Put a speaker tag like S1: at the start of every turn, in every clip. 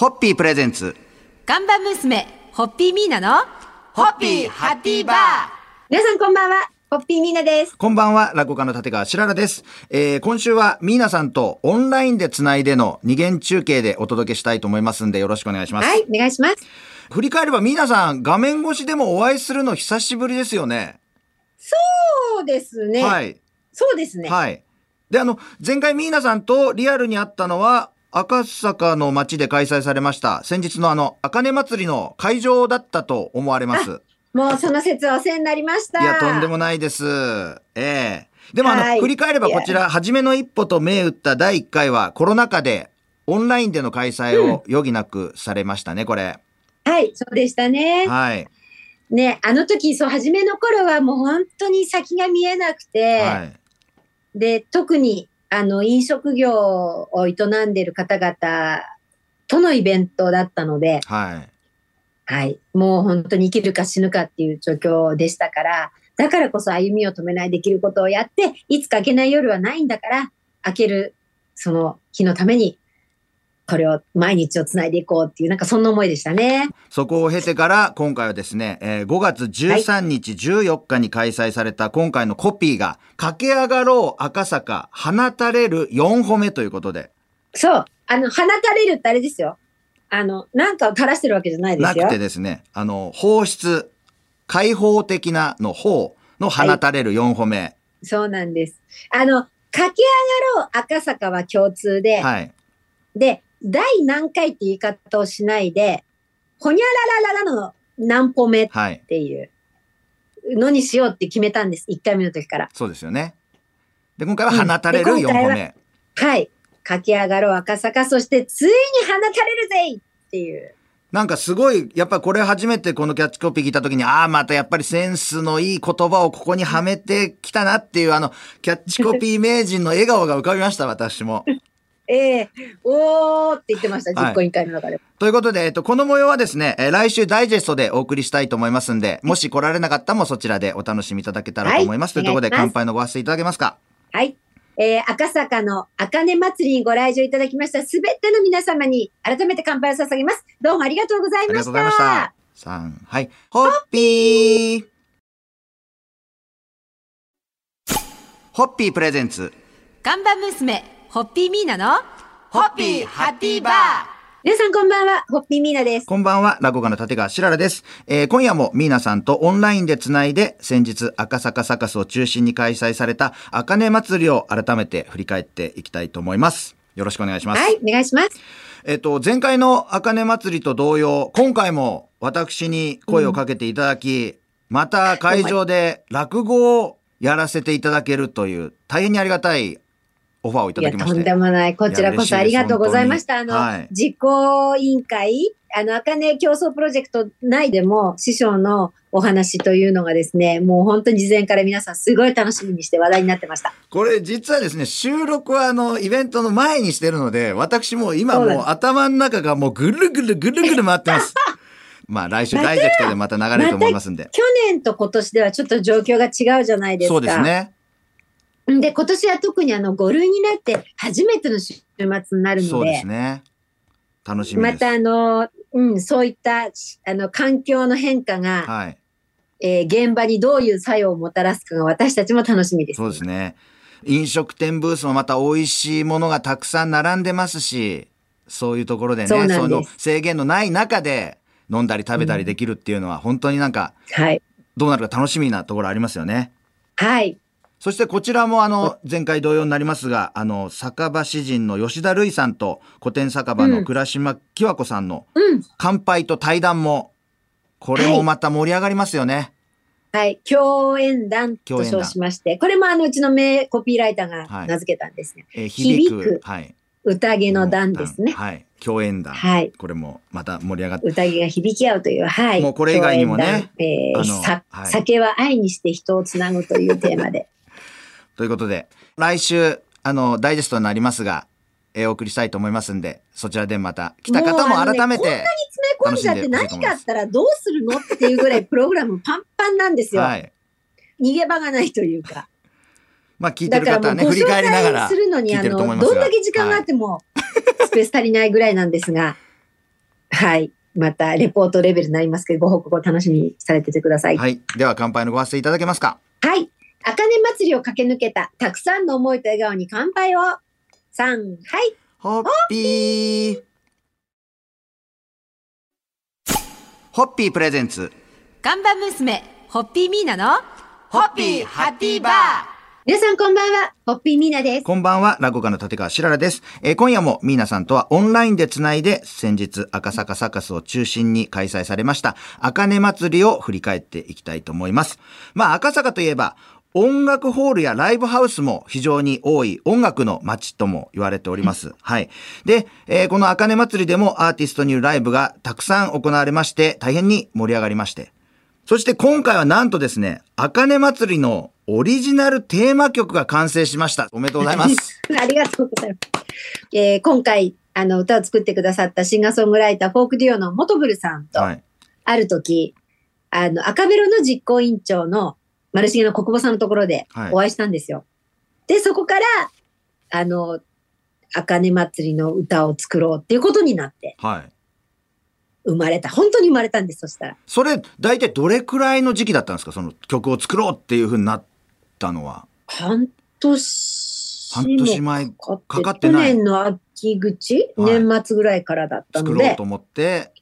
S1: ホッピープレゼンツ。
S2: 看板娘、ホッピーミーナの、
S1: ホッピーハッピーバー
S3: 皆さんこんばんは。ホッピーミーナです。
S1: こんばんは、落語家の立川しららです。えー、今週はミーナさんとオンラインでつないでの二元中継でお届けしたいと思いますんでよろしくお願いします。
S3: はい、お願いします。
S1: 振り返ればミーナさん、画面越しでもお会いするの久しぶりですよね。
S3: そうですね。
S1: はい。
S3: そうですね。
S1: はい。で、あの、前回ミーナさんとリアルに会ったのは、赤坂の街で開催されました、先日のあの、あかね祭りの会場だったと思われます。
S3: もうその説はお世話になりました。
S1: いや、とんでもないです。ええでもあの、
S3: はい
S1: 振り返ればこちら、初めの一歩と銘打った第1回はコロナ禍でオンラインでの開催を余儀なくされましたね、これ。
S3: はい、そうでしたね。
S1: はい。
S3: ね、あの時、そう、初めの頃はもう本当に先が見えなくて、
S1: はい。
S3: で、特に、あの、飲食業を営んでいる方々とのイベントだったので、
S1: はい。
S3: はい、もう本当に生きるか死ぬかっていう状況でしたから、だからこそ歩みを止めないできることをやって、いつか明けない夜はないんだから、明けるその日のために、これを毎日をつないでいこうっていう、なんかそんな思いでしたね。
S1: そこを経てから、今回はですね、えー5月13日、14日に開催された今回のコピーが、駆け上がろう赤坂、放たれる4歩目ということで、
S3: そう。あの、放たれるってあれですよ。あの、なんかを垂らしてるわけじゃないですよ。
S1: なくてですね、あの、放出、開放的なの方の放たれる4歩目。
S3: そうなんです。あの、駆け上がろう赤坂は共通で、
S1: はい。
S3: で、第何回って言い方をしないで、ほにゃららららの何歩目っ
S1: はい。
S3: ていうのにしようって決めたんです。1回目の時から。
S1: そうですよね。で、今回は放たれる4
S3: うんで今回は
S1: 歩目。
S3: はい。駆け上がろう赤坂、そしてついに放たれるぜっていう。
S1: なんかすごい、やっぱこれ初めてこのキャッチコピー聞いた時に、ああ、またやっぱりセンスのいい言葉をここにはめてきたなっていう、あの、キャッチコピー名人の笑顔が浮かびました、私も。
S3: ええおーって言ってました、
S1: はい
S3: 実行委員会の中で。
S1: ということで、えっと、この模様はですね、えー来週ダイジェストでお送りしたいと思いますんで、もし来られなかったらもそちらでお楽しみいただけたらと思います。
S3: はい
S1: というところで、乾杯のご発声いただけますか？
S3: はい。えー赤坂の茜祭りにご来場いただきましたすべての皆様に改めて乾杯を捧げます。どうもありがとうござい
S1: ありがとう
S3: ました。
S1: ございました。三、はい。ホッピーホッピープレゼンツ。
S2: 看板娘、ホッピーミーナの、
S1: ホッピーハッピーバー
S3: 皆さんこんばんは、ホッピーミーナです。
S1: こんばんは、落語家の立川しららです。えー今夜もミーナさんとオンラインでつないで、先日赤坂サカスを中心に開催された、あかね祭りを改めて振り返っていきたいと思います。よろしくお願いします。
S3: はい、お願いします。
S1: えっと、前回のあかね祭りと同様、今回も私に声をかけていただき、また会場で落語をやらせていただけるという、大変にありがたいオファーをいただきまして。
S3: とんでもない。こちらこそありがとうございました。あの、
S1: はい
S3: 実行委員会、あの、あかね競争プロジェクト内でも、師匠のお話というのがですね、もう本当に事前から皆さんすごい楽しみにして話題になってました。
S1: これ実はですね、収録はあの、イベントの前にしてるので、私もう今もう頭の中がもうぐるぐるぐるぐる回ってます。まあ来週ダイジェクトでまた流れると思いますんで。
S3: 去年と今年ではちょっと状況が違うじゃないですか。
S1: そうですね。
S3: で、今年は特にあの、5類になって初めての週末になる
S1: そうで
S3: ので、
S1: すね。楽しみです。
S3: またあの、うん、そういった、あの、環境の変化が、
S1: はい。
S3: えー現場にどういう作用をもたらすかが私たちも楽しみです。
S1: そうですね。飲食店ブースもまた美味しいものがたくさん並んでますし、そういうところでね、
S3: そうなんです
S1: の制限のない中で飲んだり食べたりできるっていうのは本当になんか
S3: はい。
S1: どうなるか楽しみなところありますよね。
S3: はい。
S1: そしてこちらもあの前回同様になりますが、あの酒場詩人の吉田類さんと古典酒場の倉島きわ子さんの
S3: うん。
S1: 乾杯と対談も、これもまた盛り上がりますよね。
S3: はい。共演談と称しまして、これもあの、うちの名コピーライターが名付けたんですね。
S1: えー響くはい。
S3: 宴の談ですね。
S1: はい。共演談。
S3: はい。
S1: これもまた盛り上がって。
S3: 宴が響き合うという、はい。
S1: もうこれ以外にもね
S3: えー酒は愛にして人をつなぐというテーマで。
S1: ということで、来週、あの、ダイジェストになりますが、えーお送りしたいと思いますんで、そちらでまた、来た方も改めて、
S3: こんなに詰め込んじゃって何かあったらどうするの？っていうぐらいプログラムパンパンなんですよ。
S1: はい。
S3: 逃げ場がないというか。
S1: まあ、聞いて
S3: だ
S1: る方はね、振り返りながら
S3: 介するのに、あの。どんだけ時間があっても、スペース足りないぐらいなんですが、はい。また、レポートレベルになりますけど、ご報告を楽しみにされててください。はい。
S1: はい。では乾杯のご発声いただけますか？
S3: あかね祭りを駆け抜けた、たくさんの思いと笑顔に乾杯を。3、はい。
S1: ホッピーホッピープレゼンツ
S2: 看板娘、ホッピーミーナの、
S1: ホッピーハッピーバー
S3: 皆さんこんばんは。ホッピーミーナです。
S1: こんばんは、落語家の立川しららです。えー今夜もミーナさんとはオンラインでつないで、先日赤坂サカスを中心に開催されました、赤根祭りを振り返っていきたいと思います。まあ、赤坂といえば、音楽ホールやライブハウスも非常に多い音楽の街とも言われております。はい。で、えーこの赤根祭りでもアーティストによるライブがたくさん行われまして、大変に盛り上がりまして、そして今回はなんとですね、あかね祭りのオリジナルテーマ曲が完成しました。おめでとうございます。
S3: ありがとうございます。えー今回、あの、歌を作ってくださったシンガーソングライター、フォークデュオの元ブルさんと、
S1: はい。
S3: ある時、あの、赤ベロの実行委員長の丸重の国母さんのところで
S1: はい
S3: お会いしたんですよ。で、そこから、あの、赤根祭りの歌を作ろうっていうことになって
S1: はい。
S3: 生まれた。本当に生まれたんです、そしたら。
S1: それ、大体どれくらいの時期だったんですか？その曲を作ろうっていうふうになったのは。
S3: 半年
S1: 半年
S3: も
S1: 前
S3: かかって
S1: かかってない
S3: 去年の秋口、
S1: はい
S3: 年末ぐらいからだったので
S1: 作ろうと、思って。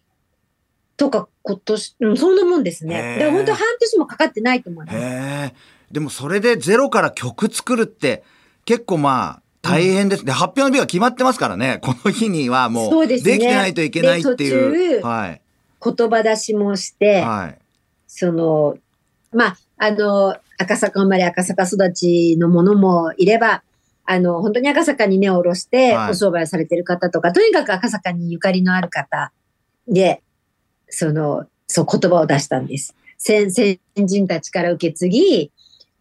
S3: とか今年、うん、そんなもんです
S1: へ
S3: ね。
S1: ー
S3: で半年もかかってないと思います。
S1: でもそれでゼロから曲作るって結構まあ大変です。で、発表の日が決まってますからね。この日にはも
S3: そううで
S1: きてないといけないってい
S3: で
S1: う。
S3: 途中
S1: はい。
S3: 言葉出しもして、
S1: はい。
S3: その、まあ、あの、赤坂生まれ赤坂育ちのものもいれば、あの、本当に赤坂に根を下ろして
S1: はい
S3: お商売をされてる方とか、とにかく赤坂にゆかりのある方で、その、そう言葉を出したんです。先先人たちから受け継ぎ、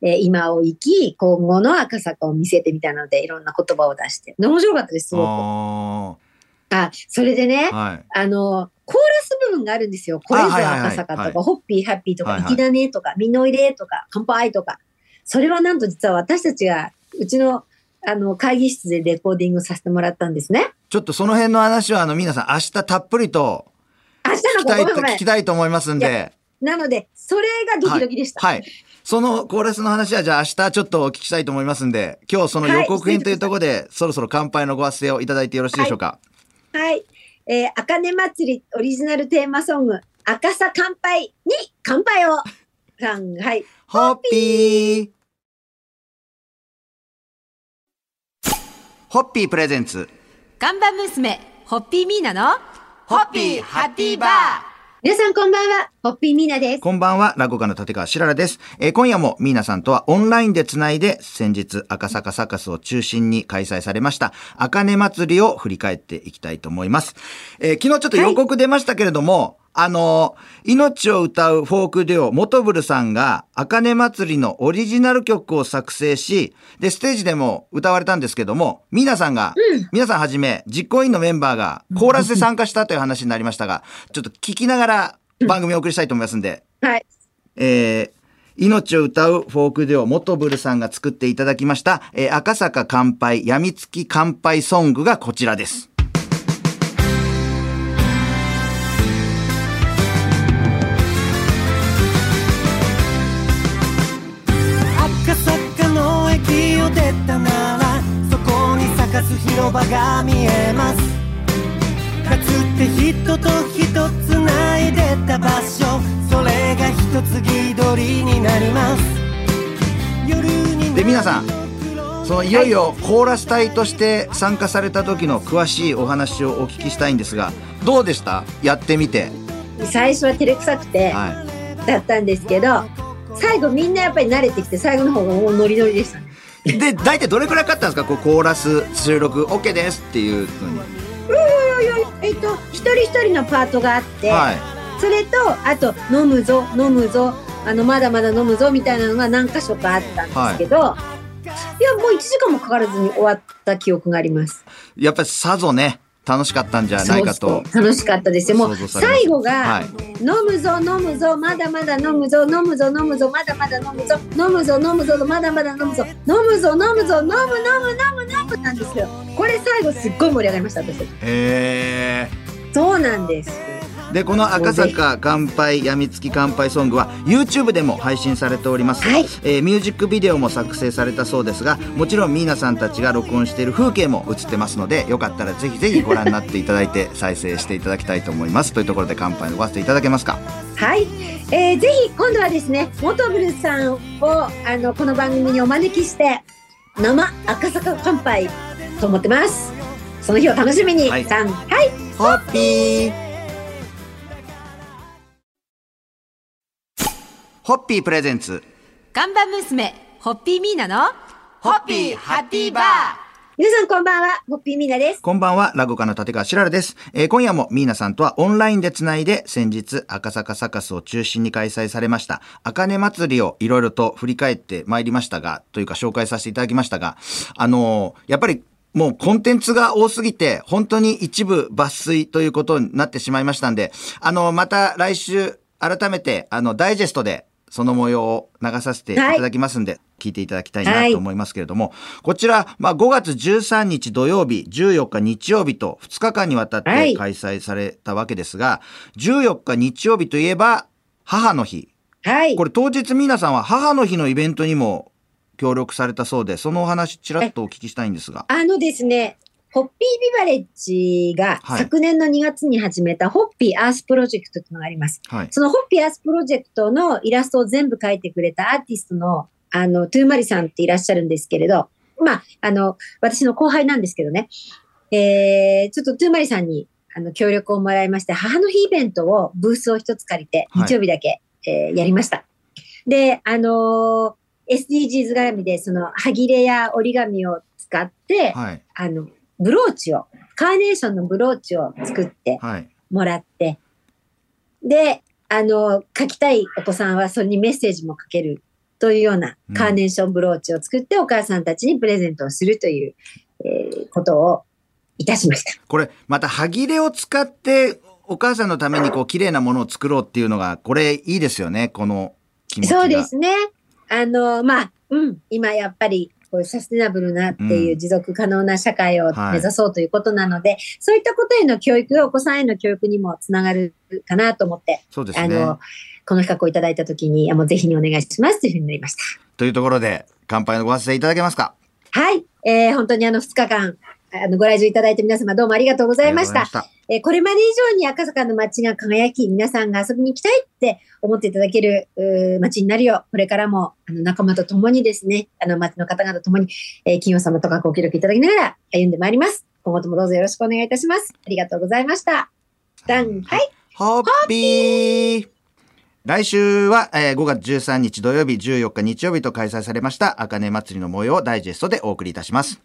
S3: えー今を生き、今後の赤坂を見せてみたので、いろんな言葉を出して。で面白かったです、すごく。
S1: あ
S3: あ、それでね、
S1: あ。はい。
S3: あの、コーラス部分があるんですよ。これぞ
S1: はいはいはい
S3: 赤坂とか、
S1: はい
S3: ホッピーハッピーとか、
S1: はいは
S3: だねとか、みんなおいでとか、乾杯とか。それはなんと実は私たちが、うちの、あの、会議室でレコーディングさせてもらったんですね。
S1: ちょっとその辺の話は、あの、皆さん、明日たっぷりと
S3: 明日の
S1: 聞きたいと、
S3: ごめんごめん
S1: 聞き。たいと思いますん
S3: い
S1: で。
S3: なので、それがドキドキでした。
S1: はい。そのコーラスの話は、じゃあ明日ちょっとお聞きしたいと思いますんで、今日その予告編というところで、そろそろ乾杯のご発声をいただいてよろしいでしょうか？
S3: はい。えー、あかね祭りオリジナルテーマソング、赤さ乾杯に乾杯を。さん、はい。
S1: ホッピーホッピープレゼンツ。
S2: 看板娘、ホッピーミーナの、
S1: ホッピーハッピーバー
S3: 皆さんこんばんは。ホッピーミーナです。
S1: こんばんは、落語家の立川しららです。えー今夜もミーナさんとはオンラインでつないで、先日赤坂サカスを中心に開催されました、赤根祭りを振り返っていきたいと思います。えー昨日ちょっと予告出ましたけれども、あのー命を歌うフォークデュオ、モトブルさんが、赤根祭りのオリジナル曲を作成し、で、ステージでも歌われたんですけども、ミーナさんが、皆さんはじめ、実行委員のメンバーがコーラスで参加したという話になりましたが、ちょっと聞きながら番組をお送りしたいと思いますんで、
S3: はい。
S1: えー命を歌うフォークデュオ、モトブルさんが作っていただきました、えー赤坂乾杯、やみつき乾杯ソングがこちらです。
S4: 広場が見えます。かつて人と人つないでた場所。それが一つぎ取りになります。夜に
S1: で皆さんそのいよいよコーラス隊として参加された時の詳しいお話をお聞きしたいんですが、どうでした？やってみて。
S3: 最初は照れくさくて、
S1: は
S3: だったんですけど、最後みんなやっぱり慣れてきて、最後の方がもうノリノリでした。
S1: で、大体どれくらいかったんですか？こうコーラス収録 OK ですっていうのに。
S3: えっと、一人一人のパートがあって、
S1: はい。
S3: それと、あと、飲むぞ、飲むぞ、あの、まだまだ飲むぞみたいなのが何か所かあったんですけど、い、や、もう1時間もかからずに終わった記憶があります。
S1: やっぱりさぞね、楽しかったんじゃないかと。
S3: 楽しかったですよ。もう最後が、
S1: はい。
S3: 飲むぞ飲むぞまだまだ飲むぞ飲むぞ飲むぞまだまだ飲むぞ飲むぞ飲むぞまだまだ飲むぞ飲むぞ飲むぞ飲む飲む飲む飲むなんですよこれ最後すっごい盛り上がりました私
S1: へえ。
S3: そうなんです。
S1: でこの赤坂乾杯やみつき乾杯ソングは YouTube でも配信されております、
S3: はい。
S1: えーミュージックビデオも作成されたそうですがもちろんミーナさんたちが録音している風景も映ってますのでよかったらぜひぜひご覧になっていただいて再生していただきたいと思います。というところで乾杯のごわせていただけますか？
S3: はい、えーぜひ今度はですね、元ブルさんをあのこの番組にお招きして生赤坂乾杯と思ってます。その日を楽しみに、
S1: はい。
S3: さんはい、
S1: ホッピーホッピープレゼンツ
S2: 看板娘、ホッピーミーナの、
S1: ホッピーハッピーバー
S3: 皆さんこんばんは、ホッピーミーナです。
S1: こんばんは、落語家の立川しららです。えー今夜もミーナさんとはオンラインでつないで、先日赤坂サカスを中心に開催されました、赤根祭りをいろいろと振り返ってまいりましたが、というか紹介させていただきましたが、あのーやっぱりもうコンテンツが多すぎて、本当に一部抜粋ということになってしまいましたんで、あのーまた来週改めて、あの、ダイジェストでその模様を流させていただきますんで、聞いていただきたいなと思いますけれども、こちら、まあ、5月13日土曜日、14日日曜日と2日間にわたって
S3: はい
S1: 開催されたわけですが、14日日曜日といえば、母の日。
S3: はい
S1: こ。れ当日皆さんは母の日のイベントにも協力されたそうで、そのお話ちらっとお聞きしたいんですが。
S3: あのですね、ホッピービバレッジが
S1: はい
S3: 昨年の2月に始めたホッピーアースプロジェクトというのがあります。
S1: はい。
S3: そのホッピーアースプロジェクトのイラストを全部描いてくれたアーティストの、あの、トゥーマリさんっていらっしゃるんですけれど、まあ、あの、私の後輩なんですけどね、えー、ちょっとトゥーマリさんに、あの、協力をもらいまして、母の日イベントを、ブースを一つ借りて、
S1: はい
S3: 日曜日だけ、えーやりました。で、あのー SDGs 絡みで、その、歯切れや折り紙を使って、
S1: はい。
S3: あの、ブローチを、カーネーションのブローチを作って
S1: はい。
S3: もらって、で、あの、書きたいお子さんはそれにメッセージも書けるというような
S1: うん
S3: カーネーションブローチを作ってお母さんたちにプレゼントをするという、えーことをいたしました。
S1: これ、また歯切れを使って、お母さんのためにこう、綺麗なものを作ろうっていうのが、これいいですよね、この気持ちが。
S3: そうですね。あの、まあ、うん、今やっぱり、こういうサステナブルなっていううん持続可能な社会を
S1: はい
S3: 目指そうということなので、そういったことへの教育がお子さんへの教育にもつながるかなと思って、
S1: そうですね。
S3: あの、この企画をいただいたときに、あもうぜひにお願いしますというふうになりました。
S1: というところで、乾杯のご発声いただけますか？
S3: はい。えー本当にあの2日間、あのご来場いただいて皆様どうもありがとうございました。
S1: ありがとうござい
S3: えーこれまで以上に赤坂の街が輝き、皆さんが遊びに行きたいって思っていただける街になるよう、これからもあの仲間と共にですね、あの街の方々と共に、えー企業様とかご協力いただきながら歩んでまいります。今後ともどうぞよろしくお願いいたします。ありがとうございました。ダン、はい。
S1: ホッピー来週は、えー5月13日土曜日、14日日曜日と開催されました、あかね祭りの模様をダイジェストでお送りいたします。